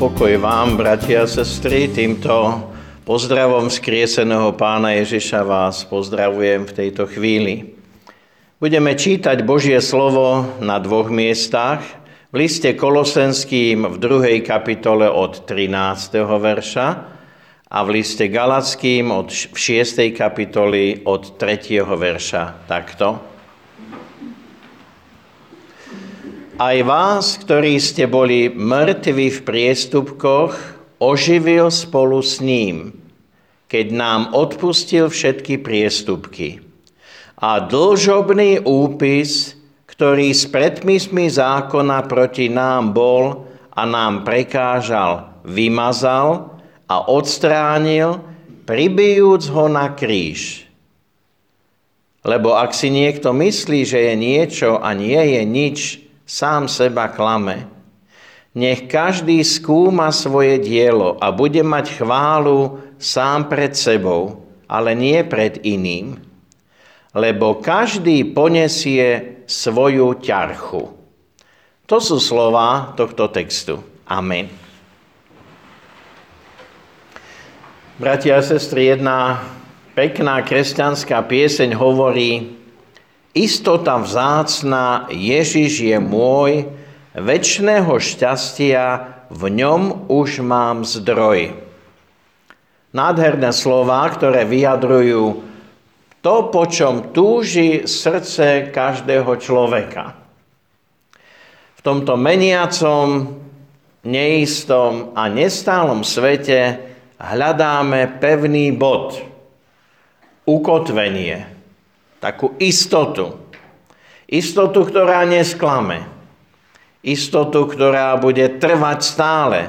Pokoj vám, bratia a sestry, týmto pozdravom skrieseného pána Ježiša vás pozdravujem v tejto chvíli. Budeme čítať Božie slovo na dvoch miestach. V liste Kolosenským v 2. kapitole od 13. verša a v liste Galackým od, v 6. kapitoli od 3. verša. Takto. Aj vás, ktorí ste boli mŕtvi v priestupkoch, oživil spolu s ním, keď nám odpustil všetky priestupky. A dlžobný úpis, ktorý s predmysmi zákona proti nám bol a nám prekážal, vymazal a odstránil, pribijúc ho na kríž. Lebo ak si niekto myslí, že je niečo a nie je nič, sám seba klame. Nech každý skúma svoje dielo a bude mať chválu sám pred sebou, ale nie pred iným. Lebo každý ponesie svoju ťarchu. To sú slova tohto textu. Amen. Bratia a sestry, jedna pekná kresťanská pieseň hovorí, Istota vzácna, Ježiš je môj, väčšného šťastia, v ňom už mám zdroj. Nádherné slova, ktoré vyjadrujú to, po čom túži srdce každého človeka. V tomto meniacom, neistom a nestálom svete hľadáme pevný bod, ukotvenie, takú istotu. Istotu, ktorá nesklame. Istotu, ktorá bude trvať stále.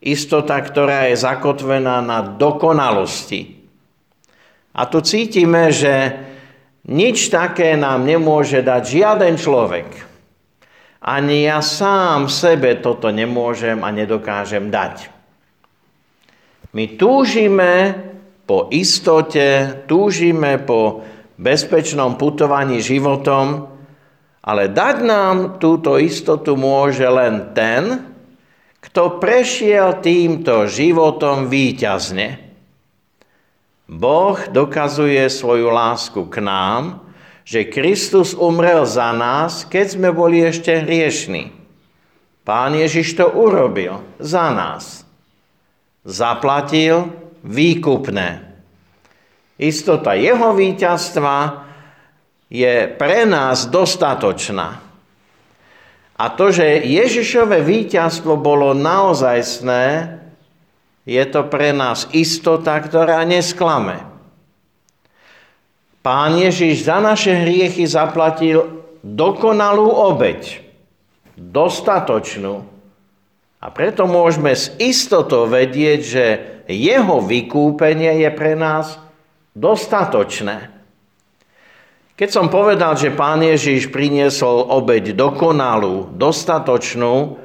Istota, ktorá je zakotvená na dokonalosti. A tu cítime, že nič také nám nemôže dať žiaden človek. Ani ja sám sebe toto nemôžem a nedokážem dať. My túžime po istote, túžime po bezpečnom putovaní životom, ale dať nám túto istotu môže len ten, kto prešiel týmto životom výťazne. Boh dokazuje svoju lásku k nám, že Kristus umrel za nás, keď sme boli ešte hriešni. Pán Ježiš to urobil za nás. Zaplatil výkupné. Istota jeho víťazstva je pre nás dostatočná. A to, že Ježišové víťazstvo bolo naozajstné, je to pre nás istota, ktorá nesklame. Pán Ježiš za naše hriechy zaplatil dokonalú obeď, dostatočnú. A preto môžeme s istotou vedieť, že jeho vykúpenie je pre nás dostatočné. Keď som povedal, že pán Ježiš priniesol obeď dokonalú, dostatočnú,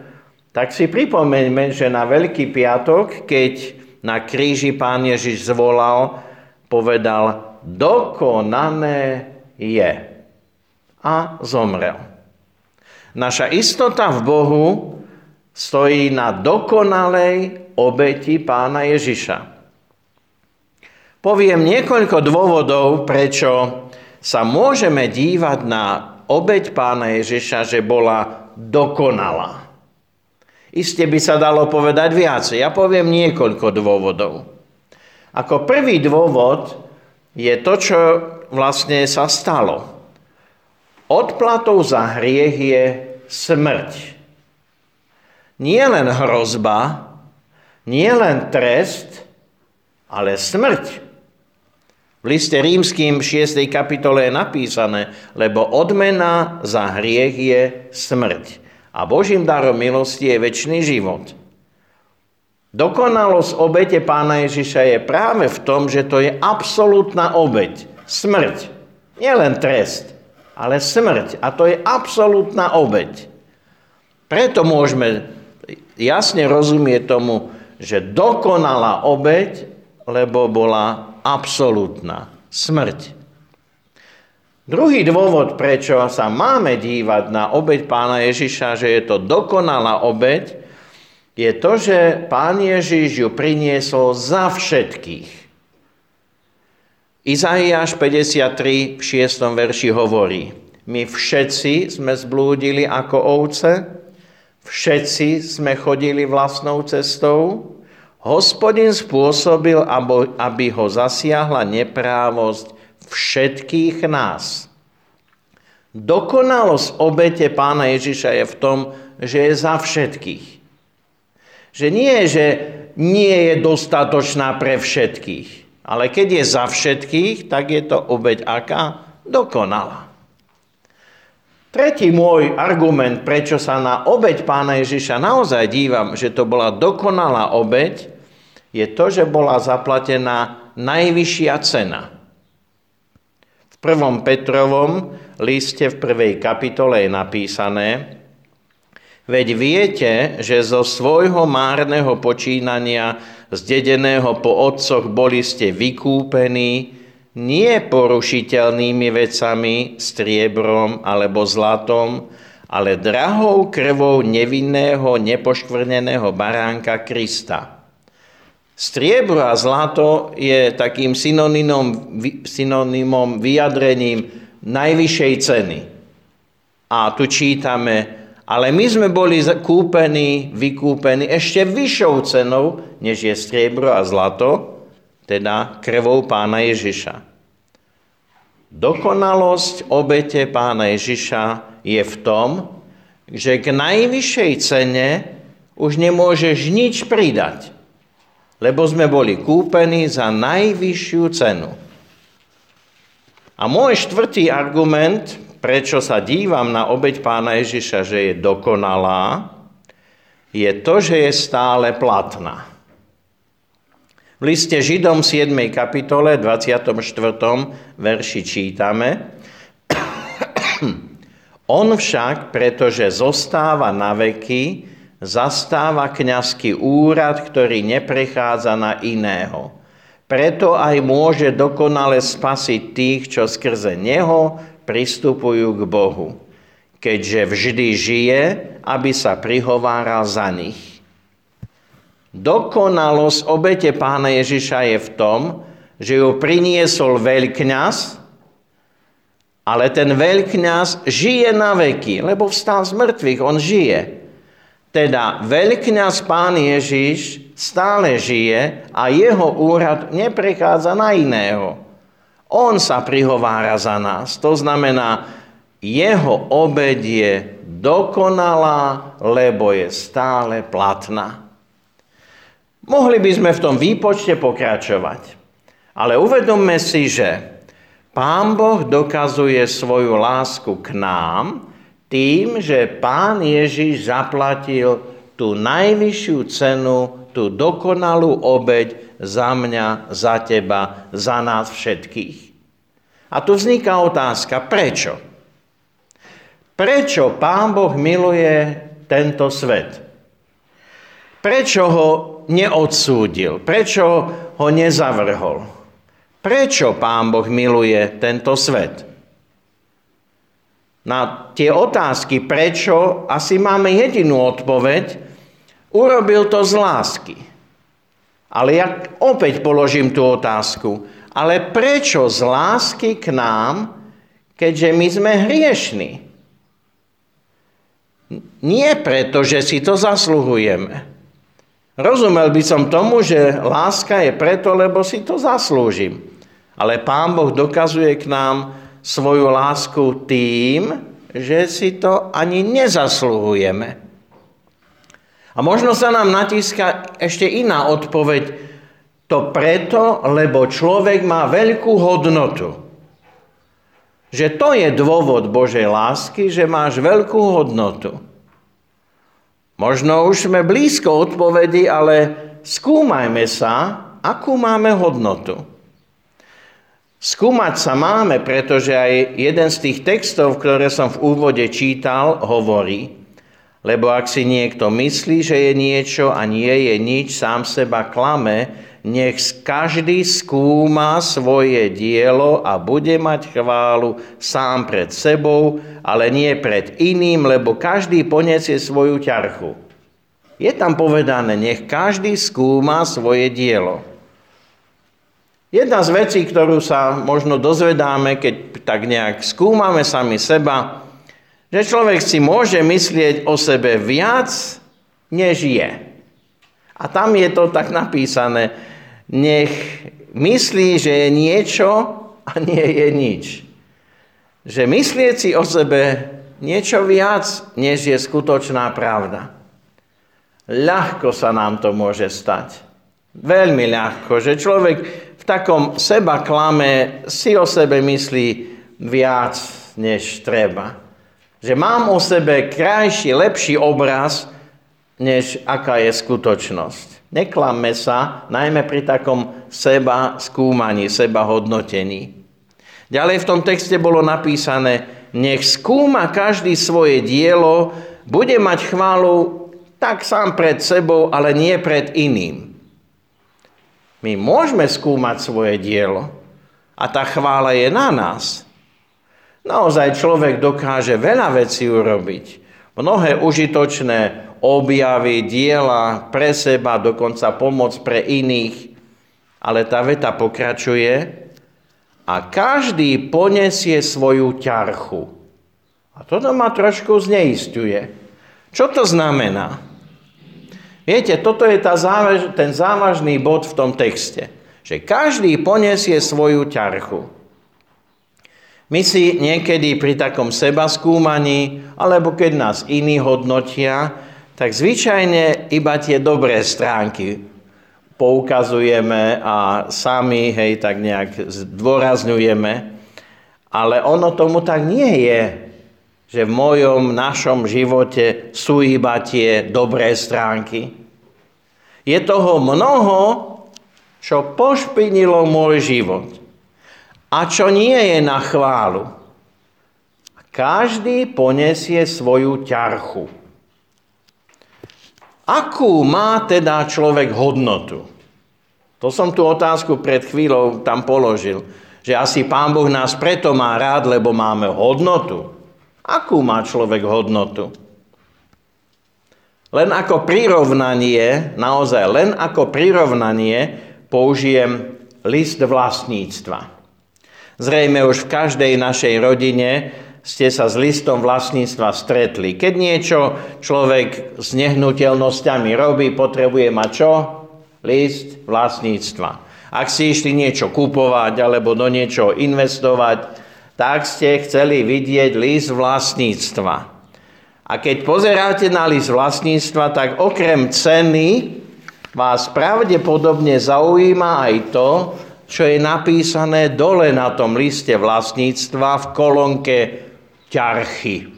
tak si pripomeňme, že na Veľký piatok, keď na kríži pán Ježiš zvolal, povedal, dokonané je. A zomrel. Naša istota v Bohu stojí na dokonalej obeti pána Ježiša. Poviem niekoľko dôvodov, prečo sa môžeme dívať na obeď pána Ježiša, že bola dokonalá. Isté by sa dalo povedať viacej. Ja poviem niekoľko dôvodov. Ako prvý dôvod je to, čo vlastne sa stalo. Odplatou za hriech je smrť. Nie len hrozba, nie len trest, ale smrť. V liste rímským 6. kapitole je napísané, lebo odmena za hriech je smrť a Božím darom milosti je väčší život. Dokonalosť obete pána Ježiša je práve v tom, že to je absolútna obeť. Smrť. Nielen trest, ale smrť. A to je absolútna obeť. Preto môžeme jasne rozumieť tomu, že dokonalá obeť, lebo bola absolútna smrť. Druhý dôvod, prečo sa máme dívať na obeď pána Ježiša, že je to dokonalá obeď, je to, že pán Ježiš ju priniesol za všetkých. Izaiáš 53 v 6. verši hovorí, my všetci sme zblúdili ako ovce, všetci sme chodili vlastnou cestou, hospodin spôsobil, aby ho zasiahla neprávosť všetkých nás. Dokonalosť obete pána Ježiša je v tom, že je za všetkých. Že nie, že nie je dostatočná pre všetkých. Ale keď je za všetkých, tak je to obeď aká? Dokonalá. Tretí môj argument, prečo sa na obeď pána Ježiša naozaj dívam, že to bola dokonalá obeď, je to, že bola zaplatená najvyššia cena. V prvom Petrovom liste v prvej kapitole je napísané, Veď viete, že zo svojho márneho počínania, zdedeného po otcoch, boli ste vykúpení nie porušiteľnými vecami, striebrom alebo zlatom, ale drahou krvou nevinného, nepoškvrneného baránka Krista. Striebro a zlato je takým synonymom, synonymom vyjadrením najvyššej ceny. A tu čítame, ale my sme boli kúpení, vykúpení ešte vyššou cenou, než je striebro a zlato, teda krvou pána Ježiša. Dokonalosť obete pána Ježiša je v tom, že k najvyššej cene už nemôžeš nič pridať, lebo sme boli kúpení za najvyššiu cenu. A môj štvrtý argument prečo sa dívam na obeď pána Ježiša, že je dokonalá, je to, že je stále platná. V liste Židom 7. kapitole 24. verši čítame On však, pretože zostáva na veky, zastáva kňazský úrad, ktorý neprechádza na iného. Preto aj môže dokonale spasiť tých, čo skrze Neho pristupujú k Bohu, keďže vždy žije, aby sa prihováral za nich. Dokonalosť obete pána Ježiša je v tom, že ju priniesol veľkňaz, ale ten veľkňaz žije na veky, lebo vstal z mŕtvych, on žije. Teda veľkňaz pán Ježiš stále žije a jeho úrad neprechádza na iného. On sa prihovára za nás. To znamená, jeho obed je dokonalá, lebo je stále platná. Mohli by sme v tom výpočte pokračovať. Ale uvedomme si, že Pán Boh dokazuje svoju lásku k nám tým, že Pán Ježiš zaplatil tú najvyššiu cenu, tú dokonalú obeď za mňa, za teba, za nás všetkých. A tu vzniká otázka, prečo? Prečo Pán Boh miluje tento svet? Prečo ho neodsúdil? Prečo ho nezavrhol? Prečo Pán Boh miluje tento svet? Na tie otázky, prečo, asi máme jedinú odpoveď. Urobil to z lásky. Ale ja opäť položím tú otázku. Ale prečo z lásky k nám, keďže my sme hriešni? Nie preto, že si to zasluhujeme. Rozumel by som tomu, že láska je preto, lebo si to zaslúžim. Ale Pán Boh dokazuje k nám svoju lásku tým, že si to ani nezasluhujeme. A možno sa nám natíska ešte iná odpoveď. To preto, lebo človek má veľkú hodnotu. Že to je dôvod Božej lásky, že máš veľkú hodnotu. Možno už sme blízko odpovedi, ale skúmajme sa, akú máme hodnotu. Skúmať sa máme, pretože aj jeden z tých textov, ktoré som v úvode čítal, hovorí, lebo ak si niekto myslí, že je niečo a nie je nič, sám seba klame, nech každý skúma svoje dielo a bude mať chválu sám pred sebou, ale nie pred iným, lebo každý poniesie svoju ťarchu. Je tam povedané, nech každý skúma svoje dielo. Jedna z vecí, ktorú sa možno dozvedáme, keď tak nejak skúmame sami seba, že človek si môže myslieť o sebe viac, než je. A tam je to tak napísané, nech myslí, že je niečo a nie je nič. Že myslieť si o sebe niečo viac, než je skutočná pravda. Ľahko sa nám to môže stať. Veľmi ľahko, že človek v takom seba klame si o sebe myslí viac, než treba. Že mám o sebe krajší, lepší obraz, než aká je skutočnosť. Neklamme sa, najmä pri takom seba skúmaní, seba hodnotení. Ďalej v tom texte bolo napísané, nech skúma každý svoje dielo, bude mať chválu tak sám pred sebou, ale nie pred iným. My môžeme skúmať svoje dielo a tá chvála je na nás. Naozaj človek dokáže veľa vecí urobiť. Mnohé užitočné objavy, diela pre seba, dokonca pomoc pre iných. Ale tá veta pokračuje a každý ponesie svoju ťarchu. A toto ma trošku zneistuje. Čo to znamená? Viete, toto je tá závaž, ten závažný bod v tom texte. Že každý poniesie svoju ťarchu. My si niekedy pri takom seba skúmaní, alebo keď nás iní hodnotia, tak zvyčajne iba tie dobré stránky poukazujeme a sami, hej, tak nejak zdôrazňujeme. Ale ono tomu tak nie je, že v mojom, našom živote sú iba tie dobré stránky. Je toho mnoho, čo pošpinilo môj život a čo nie je na chválu. Každý ponesie svoju ťarchu. Akú má teda človek hodnotu? To som tú otázku pred chvíľou tam položil. Že asi Pán Boh nás preto má rád, lebo máme hodnotu. Akú má človek hodnotu? Len ako prirovnanie, naozaj len ako prirovnanie použijem list vlastníctva. Zrejme už v každej našej rodine ste sa s listom vlastníctva stretli. Keď niečo človek s nehnuteľnosťami robí, potrebuje mať čo? List vlastníctva. Ak si išli niečo kupovať alebo do niečoho investovať, tak ste chceli vidieť list vlastníctva. A keď pozeráte na list vlastníctva, tak okrem ceny vás pravdepodobne zaujíma aj to, čo je napísané dole na tom liste vlastníctva v kolónke ťarchy.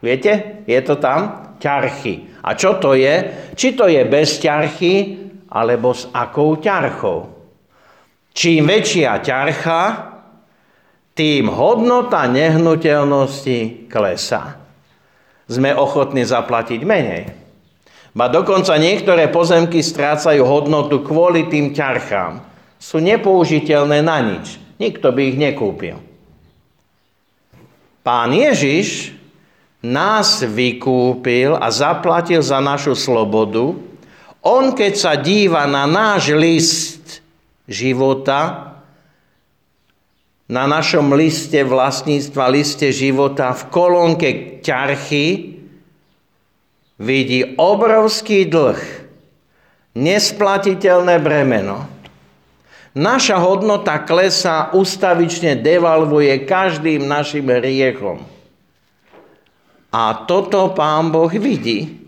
Viete? Je to tam? Ťarchy. A čo to je? Či to je bez ťarchy, alebo s akou ťarchou? Čím väčšia ťarcha, tým hodnota nehnuteľnosti klesá. Sme ochotní zaplatiť menej. Ba dokonca niektoré pozemky strácajú hodnotu kvôli tým ťarchám. Sú nepoužiteľné na nič. Nikto by ich nekúpil. Pán Ježiš nás vykúpil a zaplatil za našu slobodu. On, keď sa díva na náš list života, na našom liste vlastníctva, liste života v kolónke ťarchy vidí obrovský dlh, nesplatiteľné bremeno. Naša hodnota klesa ustavične devalvuje každým našim riechom. A toto pán Boh vidí.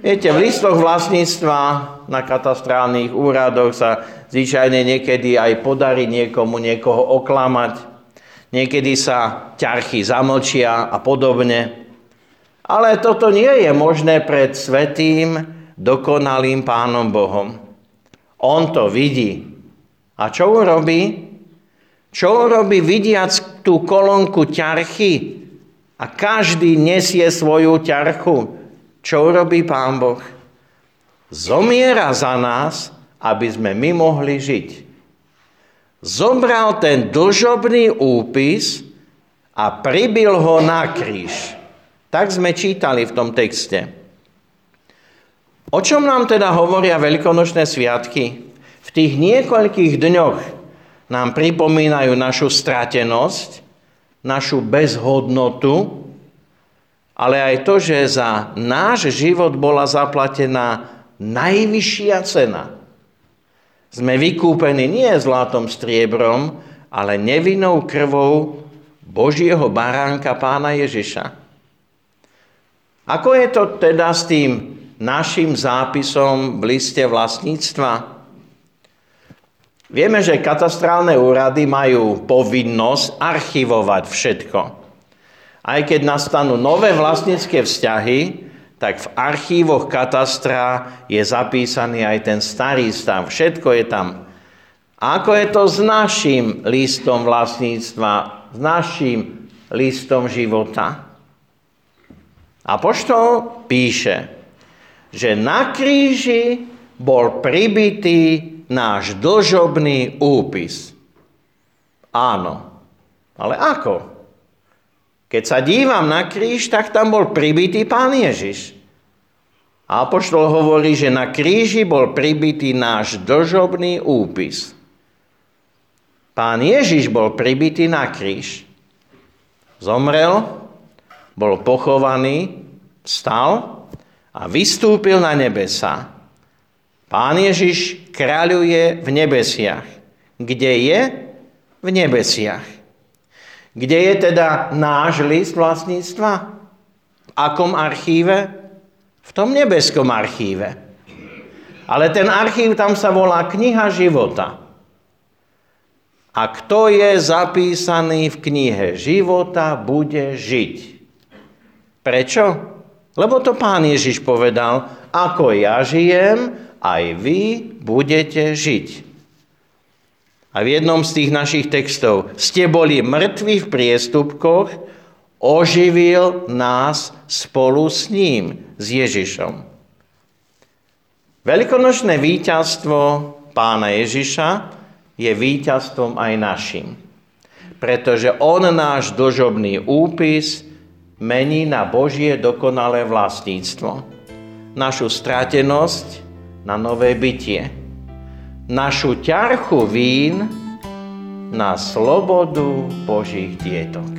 Viete, v listoch vlastníctva na katastrálnych úradoch sa zvyčajne niekedy aj podarí niekomu niekoho oklamať. Niekedy sa ťarchy zamlčia a podobne. Ale toto nie je možné pred svetým dokonalým Pánom Bohom. On to vidí. A čo urobí? Čo urobí vidiac tú kolónku ťarchy a každý nesie svoju ťarchu? Čo urobí Pán Boh? Zomiera za nás, aby sme my mohli žiť. Zobral ten dlžobný úpis a pribil ho na kríž. Tak sme čítali v tom texte. O čom nám teda hovoria veľkonočné sviatky? V tých niekoľkých dňoch nám pripomínajú našu stratenosť, našu bezhodnotu, ale aj to, že za náš život bola zaplatená najvyššia cena. Sme vykúpení nie zlatom striebrom, ale nevinnou krvou Božieho baránka pána Ježiša. Ako je to teda s tým našim zápisom v liste vlastníctva? Vieme, že katastrálne úrady majú povinnosť archivovať všetko. Aj keď nastanú nové vlastnícke vzťahy, tak v archívoch katastra je zapísaný aj ten starý stav. Všetko je tam. A ako je to s našim listom vlastníctva, s našim listom života? Apoštol píše, že na kríži bol pribitý náš dlžobný úpis. Áno, ale ako? Keď sa dívam na kríž, tak tam bol pribitý pán Ježiš. A Apoštol hovorí, že na kríži bol pribitý náš dlžobný úpis. Pán Ježiš bol pribitý na kríž. Zomrel, bol pochovaný, stal a vystúpil na nebesa. Pán Ježiš kráľuje v nebesiach. Kde je? V nebesiach. Kde je teda náš list vlastníctva? V akom archíve? V tom nebeskom archíve. Ale ten archív tam sa volá Kniha života. A kto je zapísaný v knihe života, bude žiť. Prečo? Lebo to pán Ježiš povedal, ako ja žijem, aj vy budete žiť. A v jednom z tých našich textov ste boli mŕtvi v priestupkoch, oživil nás spolu s ním, s Ježišom. Veľkonočné víťazstvo pána Ježiša je víťazstvom aj našim. Pretože on náš dlžobný úpis mení na Božie dokonalé vlastníctvo. Našu stratenosť na nové bytie. Našu ťarchu vín na slobodu Božích dietok.